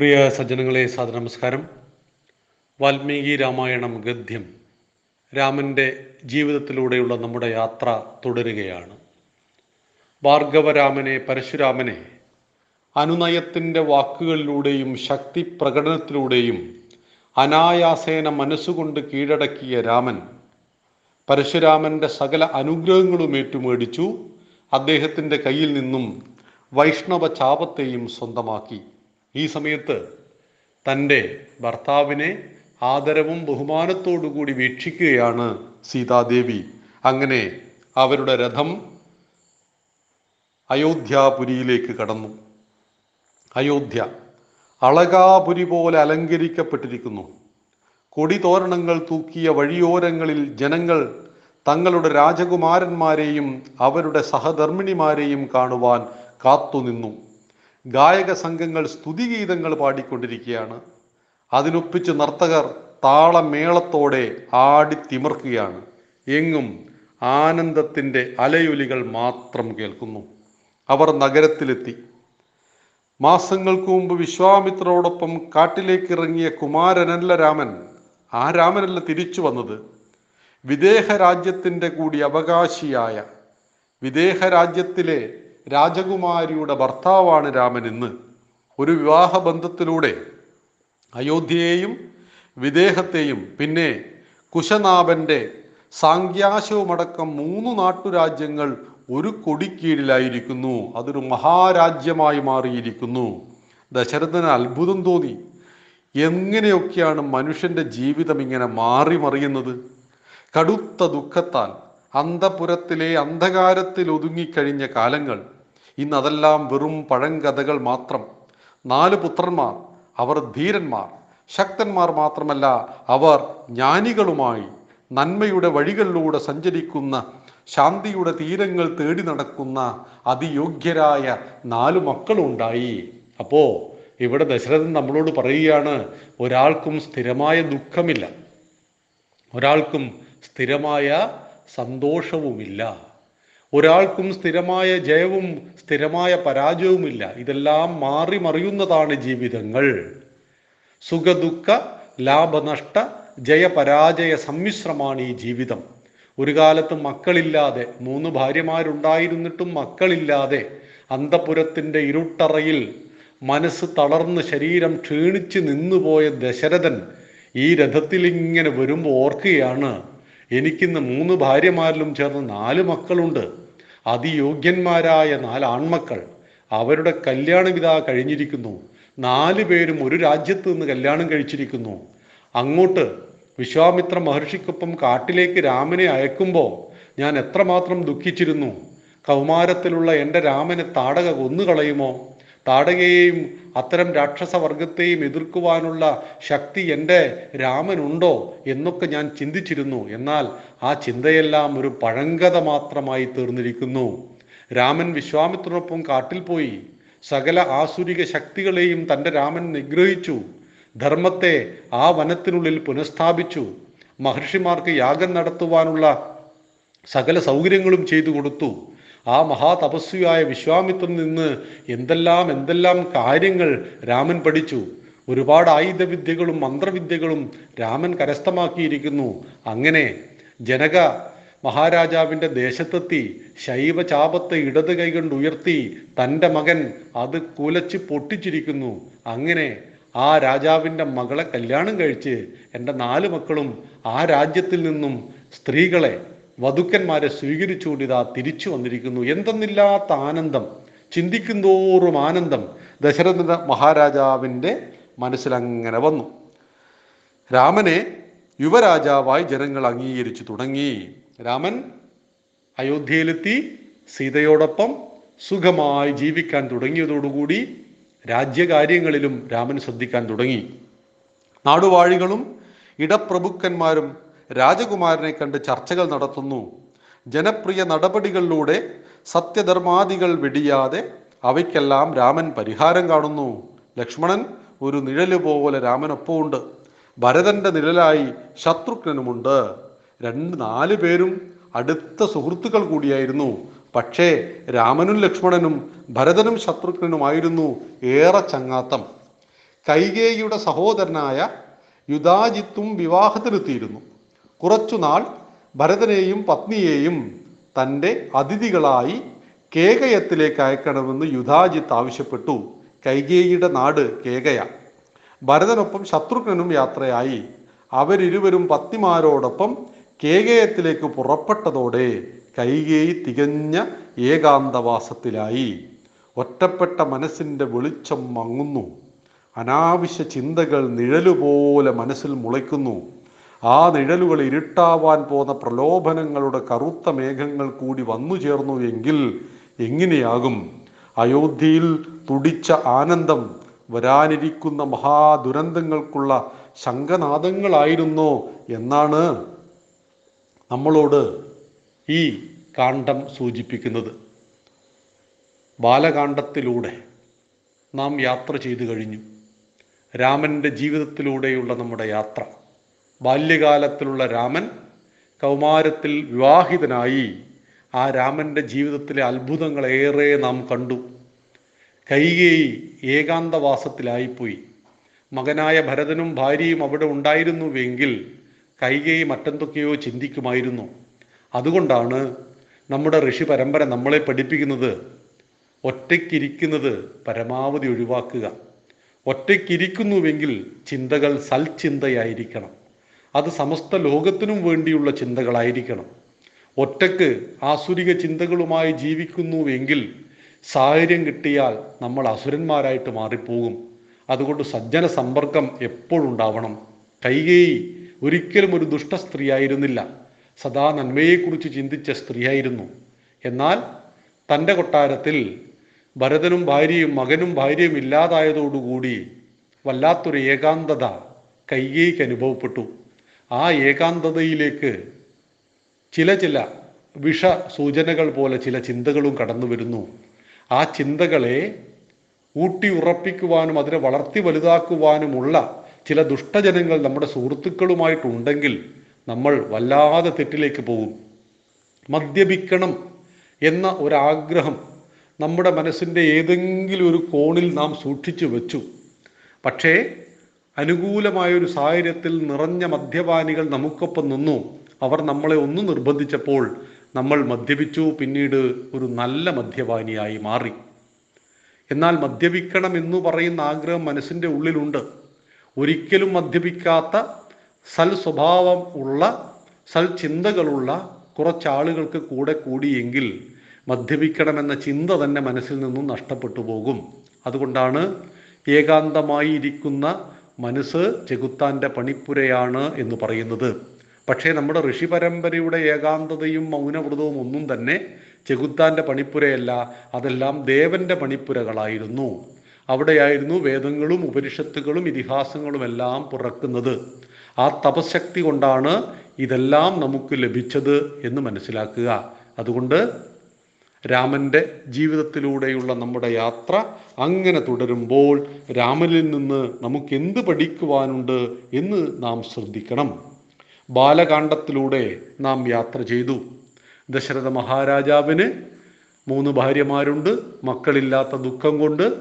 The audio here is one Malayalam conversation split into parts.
പ്രിയ സജ്ജനങ്ങളെ സാദര നമസ്കാരം വാൽമീകി രാമായണം ഗദ്യം രാമന്റെ ജീവിതത്തിലൂടെയുള്ള നമ്മുടെ യാത്ര തുടരുകയാണ്. ഭാർഗവരാമനെ പരശുരാമനെ അനുനയത്തിന്റെ വാക്കുകളിലൂടെയും ശക്തി പ്രകടനത്തിലൂടെയും അനായാസേന മനസ്സുകൊണ്ട് കീഴടക്കിയ രാമൻ പരശുരാമന്റെ സകല അനുഗ്രഹങ്ങളും ഏറ്റുമേടിച്ചു അദ്ദേഹത്തിന്റെ കയ്യിൽ നിന്നും വൈഷ്ണവ ചാപത്തെയും സ്വന്തമാക്കി. ഈ സമയത്ത് തന്റെ ഭർത്താവിനെ ആദരവും ബഹുമാനത്തോടുകൂടി വീക്ഷിക്കുകയാണ് സീതാദേവി. അങ്ങനെ അവരുടെ രഥം അയോധ്യാപുരിയിലേക്ക് കടന്നു. അയോധ്യ അളകാപുരി പോലെ അലങ്കരിക്കപ്പെട്ടിരിക്കുന്നു. കൊടിതോരണങ്ങൾ തൂക്കിയ വഴിയോരങ്ങളിൽ ജനങ്ങൾ തങ്ങളുടെ രാജകുമാരന്മാരെയും അവരുടെ സഹധർമ്മിണിമാരെയും കാണുവാൻ കാത്തുനിന്നു. ഗായക സംഘങ്ങൾ സ്തുതിഗീതങ്ങൾ പാടിക്കൊണ്ടിരിക്കുകയാണ്. അതിനൊപ്പിച്ച് നർത്തകർ താളമേളത്തോടെ ആടി തിമർക്കുകയാണ്. എങ്ങും ആനന്ദത്തിന്റെ അലയൊലികൾ മാത്രം കേൾക്കുന്നു. അവർ നഗരത്തിലെത്തി. മാസങ്ങൾക്ക് മുമ്പ് വിശ്വാമിത്രോടൊപ്പം കാട്ടിലേക്ക് ഇറങ്ങിയ കുമാരനല്ല രാമൻ. ആ രാമനല്ല തിരിച്ചു വന്നത്. വിദേഹ രാജ്യത്തിന്റെ കൂടി അവകാശിയായ വിദേഹ രാജ്യത്തിലെ രാജകുമാരിയുടെ ഭർത്താവാണ് രാമൻ ഇന്ന് ഒരു വിവാഹ ബന്ധത്തിലൂടെ അയോധ്യയെയും വിദേഹത്തെയും പിന്നെ കുശനാഭന്റെ സാങ്ക്യാശവുമടക്കം മൂന്ന് നാട്ടുരാജ്യങ്ങൾ ഒരു കൊടിക്കീഴിലായിരിക്കുന്നു. അതൊരു മഹാരാജ്യമായി മാറിയിരിക്കുന്നു. ദശരഥന് അത്ഭുതം തോന്നി. എങ്ങനെയൊക്കെയാണ് മനുഷ്യന്റെ ജീവിതം ഇങ്ങനെ മാറി മറിയുന്നത് കടുത്ത ദുഃഖത്താൽ അന്തപുരത്തിലെ അന്ധകാരത്തിൽ ഒതുങ്ങിക്കഴിഞ്ഞ കാലങ്ങൾ ഇന്ന് അതെല്ലാം വെറും പഴങ്കഥകൾ മാത്രം. നാല് പുത്രന്മാർ അവർ ധീരന്മാർ. ശക്തന്മാർ മാത്രമല്ല അവർ ജ്ഞാനികളുമായി നന്മയുടെ വഴികളിലൂടെ സഞ്ചരിക്കുന്ന ശാന്തിയുടെ തീരങ്ങൾ തേടി നടക്കുന്ന അതിയോഗ്യരായ നാല് മക്കളുണ്ടായി അപ്പോ ഇവിടെ ദശരഥൻ നമ്മളോട് പറയുകയാണ് ഒരാൾക്കും സ്ഥിരമായ ദുഃഖമില്ല. ഒരാൾക്കും സ്ഥിരമായ സന്തോഷവുമില്ല. ഒരാൾക്കും സ്ഥിരമായ ജയവും സ്ഥിരമായ പരാജയവുമില്ല. ഇതെല്ലാം മാറി മറിയുന്നതാണ് ജീവിതങ്ങൾ. സുഖദുഃഖ ലാഭനഷ്ട ജയപരാജയ സമ്മിശ്രമാണ് ഈ ജീവിതം. ഒരു കാലത്ത് മക്കളില്ലാതെ മൂന്ന് ഭാര്യമാരുണ്ടായിരുന്നിട്ടും മക്കളില്ലാതെ അന്തപുരത്തിന്റെ ഇരുട്ടറയിൽ മനസ്സ് തളർന്ന് ശരീരം ക്ഷീണിച്ച് നിന്നുപോയ ദശരഥൻ ഈ രഥത്തിൽ ഇങ്ങനെ വരുമ്പോൾ ഓർക്കുകയാണ് എനിക്കിന്ന് മൂന്ന് ഭാര്യമാരിലും ചേർന്ന് നാല് മക്കളുണ്ട്. അതിയോഗ്യന്മാരായ നാല് ആൺമക്കൾ. അവരുടെ കല്യാണം ഇതാ കഴിഞ്ഞിരിക്കുന്നു. നാല് പേരും ഒരു രാജ്യത്ത് നിന്ന് കല്യാണം കഴിച്ചിരിക്കുന്നു. അങ്ങോട്ട് വിശ്വാമിത്ര മഹർഷിക്കൊപ്പം കാട്ടിലേക്ക് രാമനെ അയക്കുമ്പോൾ ഞാൻ എത്രമാത്രം ദുഃഖിച്ചിരുന്നു. കൗമാരത്തിലുള്ള എന്റെ രാമനെ താടക കൊന്നുകളയുമോ? താടകയെയും അത്തരം രാക്ഷസവർഗത്തെയും എതിർക്കുവാനുള്ള ശക്തി എന്റെ രാമനുണ്ടോ എന്നൊക്കെ ഞാൻ ചിന്തിച്ചിരുന്നു. എന്നാൽ ആ ചിന്തയെല്ലാം ഒരു പഴങ്കഥ മാത്രമായി തീർന്നിരിക്കുന്നു. രാമൻ വിശ്വാമിത്രനൊപ്പം കാട്ടിൽ പോയി. സകല ആസുരിക ശക്തികളെയും തന്റെ രാമൻ നിഗ്രഹിച്ചു. ധർമ്മത്തെ ആ വനത്തിനുള്ളിൽ പുനഃസ്ഥാപിച്ചു. മഹർഷിമാർക്ക് യാഗം നടത്തുവാനുള്ള സകല സൗകര്യങ്ങളും ചെയ്തു കൊടുത്തു. ആ മഹാതപസ്വിയായ വിശ്വാമിത്രൻ നിന്ന് എന്തെല്ലാം എന്തെല്ലാം കാര്യങ്ങൾ രാമൻ പഠിച്ചു. ഒരുപാട് ആയുധവിദ്യകളും മന്ത്രവിദ്യകളും രാമൻ കരസ്ഥമാക്കിയിരിക്കുന്നു. അങ്ങനെ ജനക മഹാരാജാവിന്റെ ദേശത്തെത്തി ശൈവചാപത്തെ ഇടത് കൈകൊണ്ട് ഉയർത്തി തന്റെ മകൻ അത് കുലച്ച് പൊട്ടിച്ചിരിക്കുന്നു. അങ്ങനെ ആ രാജാവിന്റെ മകളെ കല്യാണം കഴിച്ച് എന്റെ നാല് മക്കളും ആ രാജ്യത്തിൽ നിന്നും സ്ത്രീകളെ വധുക്കന്മാരെ സ്വീകരിച്ചുകൊണ്ട് ഇതാ തിരിച്ചു വന്നിരിക്കുന്നു. എന്തെന്നില്ലാത്ത ആനന്ദം ചിന്തിക്കുന്തോറും ആനന്ദം ദശരഥ മഹാരാജാവിന്റെ മനസ്സിലങ്ങനെ വന്നു. രാമനെ യുവരാജാവായി ജനങ്ങൾ അംഗീകരിച്ചു തുടങ്ങി. രാമൻ അയോധ്യയിലെത്തി സീതയോടൊപ്പം സുഖമായി ജീവിക്കാൻ തുടങ്ങിയതോടുകൂടി രാജ്യകാര്യങ്ങളിലും രാമൻ ശ്രദ്ധിക്കാൻ തുടങ്ങി. നാടുവാഴികളും ഇടപ്രഭുക്കന്മാരും രാജകുമാരനെ കണ്ട് ചർച്ചകൾ നടത്തുന്നു. ജനപ്രിയ നടപടികളിലൂടെ സത്യധർമാദികൾ വെടിയാതെ അവയ്ക്കെല്ലാം രാമൻ പരിഹാരം കാണുന്നു. ലക്ഷ്മണൻ ഒരു നിഴൽ പോലെ രാമനൊപ്പമുണ്ട്. ഭരതന്റെ നിഴലായി ശത്രുഘ്നനുമുണ്ട്. രണ്ട് നാല് പേരും അടുത്ത സുഹൃത്തുക്കൾ കൂടിയായിരുന്നു. പക്ഷേ രാമനും ലക്ഷ്മണനും ഭരതനും ശത്രുഘ്നനുമായിരുന്നു ഏറെ ചങ്ങാത്തം. കൈകേയിയുടെ സഹോദരനായ യുധാജിത്തും വിവാഹത്തിനെത്തിയിരുന്നു. കുറച്ചുനാൾ ഭരതനെയും പത്നിയെയും തന്റെ അതിഥികളായി കേകയത്തിലേക്ക് അയക്കണമെന്ന് യുധാജിത്ത് ആവശ്യപ്പെട്ടു. കൈകേയിയുടെ നാട് കേകയ. ഭരതനൊപ്പം ശത്രുഘ്നും യാത്രയായി. അവരിരുവരും പത്നിമാരോടൊപ്പം കേകയത്തിലേക്ക് പുറപ്പെട്ടതോടെ കൈകേയി തികഞ്ഞ ഏകാന്തവാസത്തിലായി. ഒറ്റപ്പെട്ട മനസ്സിന്റെ വെളിച്ചം മങ്ങുന്നു. അനാവശ്യ ചിന്തകൾ നിഴലുപോലെ മനസ്സിൽ മുളയ്ക്കുന്നു. ആ നിഴലുകൾ ഇരുട്ടാവാൻ പോന്ന പ്രലോഭനങ്ങളുടെ കറുത്ത മേഘങ്ങൾ കൂടി വന്നു ചേർന്നു എങ്കിൽ എങ്ങനെയാകും? അയോധ്യയിൽ തുടിച്ച ആനന്ദം വരാനിരിക്കുന്ന മഹാദുരന്തങ്ങൾക്കുള്ള ശങ്കനാദങ്ങളായിരുന്നോ എന്നാണ് നമ്മളോട് ഈ കാണ്ഡം സൂചിപ്പിക്കുന്നത്. ബാലകാണ്ഡത്തിലൂടെ നാം യാത്ര ചെയ്തു കഴിഞ്ഞു. രാമന്റെ ജീവിതത്തിലൂടെയുള്ള നമ്മുടെ യാത്ര. ബാല്യകാലത്തിലുള്ള രാമൻ കൗമാരത്തിൽ വിവാഹിതനായി. ആ രാമന്റെ ജീവിതത്തിലെ അത്ഭുതങ്ങളേറെ നാം കണ്ടു. കൈകേയി ഏകാന്തവാസത്തിലായിപ്പോയി. മകനായ ഭരതനും ഭാര്യയും അവിടെ ഉണ്ടായിരുന്നുവെങ്കിൽ കൈകേയി മറ്റെന്തൊക്കെയോ ചിന്തിക്കുമായിരുന്നു. അതുകൊണ്ടാണ് നമ്മുടെ ഋഷി പരമ്പര നമ്മളെ പഠിപ്പിക്കുന്നത് ഒറ്റയ്ക്കിരിക്കുന്നത് പരമാവധി ഒഴിവാക്കുക. ഒറ്റയ്ക്കിരിക്കുന്നുവെങ്കിൽ ചിന്തകൾ സൽചിന്തയായിരിക്കണം. അത് സമസ്ത ലോകത്തിനും വേണ്ടിയുള്ള ചിന്തകളായിരിക്കണം. ഒറ്റയ്ക്ക് ആസുരിക ചിന്തകളുമായി ജീവിക്കുന്നുവെങ്കിൽ സാഹചര്യം കിട്ടിയാൽ നമ്മൾ അസുരന്മാരായിട്ട് മാറിപ്പോകും. അതുകൊണ്ട് സജ്ജന സമ്പർക്കം എപ്പോഴുണ്ടാവണം കൈകേയി ഒരിക്കലും ഒരു ദുഷ്ട സ്ത്രീയായിരുന്നില്ല. സദാ നന്മയെക്കുറിച്ച് ചിന്തിച്ച സ്ത്രീയായിരുന്നു. എന്നാൽ തന്റെ കൊട്ടാരത്തിൽ ഭരതനും ഭാര്യയും മകനും ഭാര്യയും ഇല്ലാതായതോടുകൂടി വല്ലാത്തൊരു ഏകാന്തത കൈകേയിക്ക് അനുഭവപ്പെട്ടു. ആ ഏകാന്തതയിലേക്ക് ചില ചില വിഷ സൂചനകൾ പോലെ ചില ചിന്തകളും കടന്നു വരുന്നു. ആ ചിന്തകളെ ഊട്ടി ഉറപ്പിക്കുവാനും അതിനെ വളർത്തി വലുതാക്കുവാനുമുള്ള ചില ദുഷ്ടജനങ്ങൾ നമ്മുടെ സുഹൃത്തുക്കളുമായിട്ടുണ്ടെങ്കിൽ നമ്മൾ വല്ലാതെ തെറ്റിലേക്ക് പോകും. മദ്യപിക്കണം എന്ന ഒരാഗ്രഹം നമ്മുടെ മനസ്സിന്റെ ഏതെങ്കിലും ഒരു കോണിൽ നാം സൂക്ഷിച്ചു വെച്ചു. പക്ഷേ അനുകൂലമായ ഒരു സാഹചര്യത്തിൽ നിറഞ്ഞ മദ്യപാനികൾ നമുക്കൊപ്പം നിന്നു. അവർ നമ്മളെ ഒന്ന് നിർബന്ധിച്ചപ്പോൾ നമ്മൾ മദ്യപിച്ചു പിന്നീട് ഒരു നല്ല മദ്യപാനിയായി മാറി. എന്നാൽ മദ്യപിക്കണം എന്ന് പറയുന്ന ആഗ്രഹം മനസ്സിന്റെ ഉള്ളിലുണ്ട്. ഒരിക്കലും മദ്യപിക്കാത്ത സൽ സ്വഭാവം ഉള്ള സൽ ചിന്തകളുള്ള കുറച്ചാളുകൾക്ക് കൂടെ കൂടിയെങ്കിൽ മദ്യപിക്കണമെന്ന ചിന്ത തന്നെ മനസ്സിൽ നിന്നും നഷ്ടപ്പെട്ടു പോകും. അതുകൊണ്ടാണ് ഏകാന്തമായി ഇരിക്കുന്ന മനസ്സ് ചെകുത്താന്റെ പണിപ്പുരയാണ് എന്ന് പറയുന്നത്. പക്ഷേ നമ്മുടെ ഋഷി പരമ്പരയുടെ ഏകാന്തതയും മൗനവ്രതവും ഒന്നും തന്നെ ചെകുത്താന്റെ പണിപ്പുരയല്ല അതെല്ലാം ദേവന്റെ പണിപ്പുരകളായിരുന്നു. അവിടെയായിരുന്നു വേദങ്ങളും ഉപനിഷത്തുകളും ഇതിഹാസങ്ങളും എല്ലാം പിറക്കുന്നത്. ആ തപശക്തി കൊണ്ടാണ് ഇതെല്ലാം നമുക്ക് ലഭിച്ചത് എന്ന് മനസ്സിലാക്കുക. അതുകൊണ്ട് രാമന്റെ ജീവിതത്തിലൂടെയുള്ള നമ്മുടെ യാത്ര അങ്ങനെ തുടരുമ്പോൾ രാമനിൽ നിന്ന് നമുക്ക് എന്ത് പഠിക്കുവാനുണ്ട് എന്ന് നാം ശ്രദ്ധിക്കണം. ബാലകാണ്ഡത്തിലൂടെ നാം യാത്ര ചെയ്തു. ദശരഥ മഹാരാജാവിന് മൂന്ന് ഭാര്യമാരുണ്ട്. മക്കളില്ലാത്ത ദുഃഖം കൊണ്ട്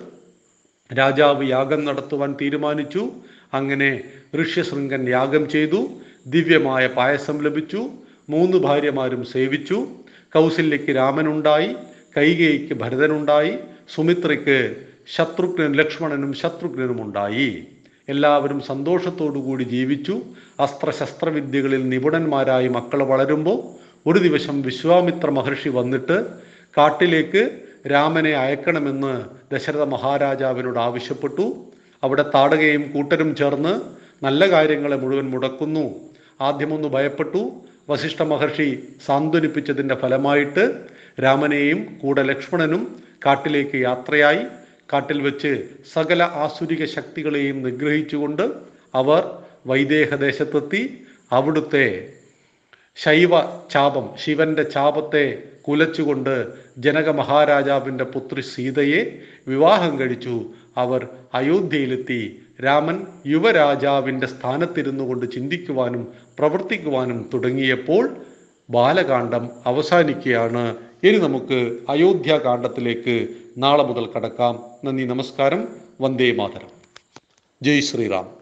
രാജാവ് യാഗം നടത്തുവാൻ തീരുമാനിച്ചു. അങ്ങനെ ഋഷ്യശൃംഗൻ യാഗം ചെയ്തു. ദിവ്യമായ പായസം ലഭിച്ചു. മൂന്ന് ഭാര്യമാരും സേവിച്ചു. കൗസല്യയ്ക്ക് രാമനുണ്ടായി കൈകേയിക്ക് ഭരതനുണ്ടായി സുമിത്രയ്ക്ക് ശത്രുഘ്നൻ ലക്ഷ്മണനും ശത്രുഘ്നനും ഉണ്ടായി എല്ലാവരും കൂടി ജീവിച്ചു. അസ്ത്രശസ്ത്രവിദ്യകളിൽ നിപുണന്മാരായി മക്കൾ വളരുമ്പോൾ ഒരു ദിവസം വിശ്വാമിത്ര മഹർഷി വന്നിട്ട് കാട്ടിലേക്ക് രാമനെ അയക്കണമെന്ന് ദശരഥ മഹാരാജാവിനോട് ആവശ്യപ്പെട്ടു. അവിടെ താടകയും കൂട്ടരും ചേർന്ന് നല്ല കാര്യങ്ങളെ മുഴുവൻ മുടക്കുന്നു. ആദ്യമൊന്ന് ഭയപ്പെട്ടു. വസിഷ്ഠ മഹർഷി സാന്ത്വനിപ്പിച്ചതിന്റെ ഫലമായിട്ട് രാമനെയും കൂടെ ലക്ഷ്മണനും കാട്ടിലേക്ക് യാത്രയായി. കാട്ടിൽ വെച്ച് സകല ആസുരിക ശക്തികളെയും നിഗ്രഹിച്ചുകൊണ്ട് അവർ വൈദേഹദേശത്തെത്തി. അവിടുത്തെ ശൈവ ചാപം ശിവന്റെ ചാപത്തെ കുലച്ചുകൊണ്ട് ജനക മഹാരാജാവിന്റെ പുത്രി സീതയെ വിവാഹം കഴിച്ചു. അവർ അയോധ്യയിലെത്തി. രാമൻ യുവരാജാവിന്റെ സ്ഥാനത്തിരുന്നു കൊണ്ട് ചിന്തിക്കുവാനും പ്രവർത്തിക്കുവാനും തുടങ്ങിയപ്പോൾ ബാലകാന്ഡം അവസാനിക്കുകയാണ്. ഇനി നമുക്ക് അയോധ്യാകാന്ഡത്തിലേക്ക് നാളെ മുതൽ കടക്കാം. നന്ദി നമസ്കാരം. വന്ദേ മാതരം. ജയ് ശ്രീറാം.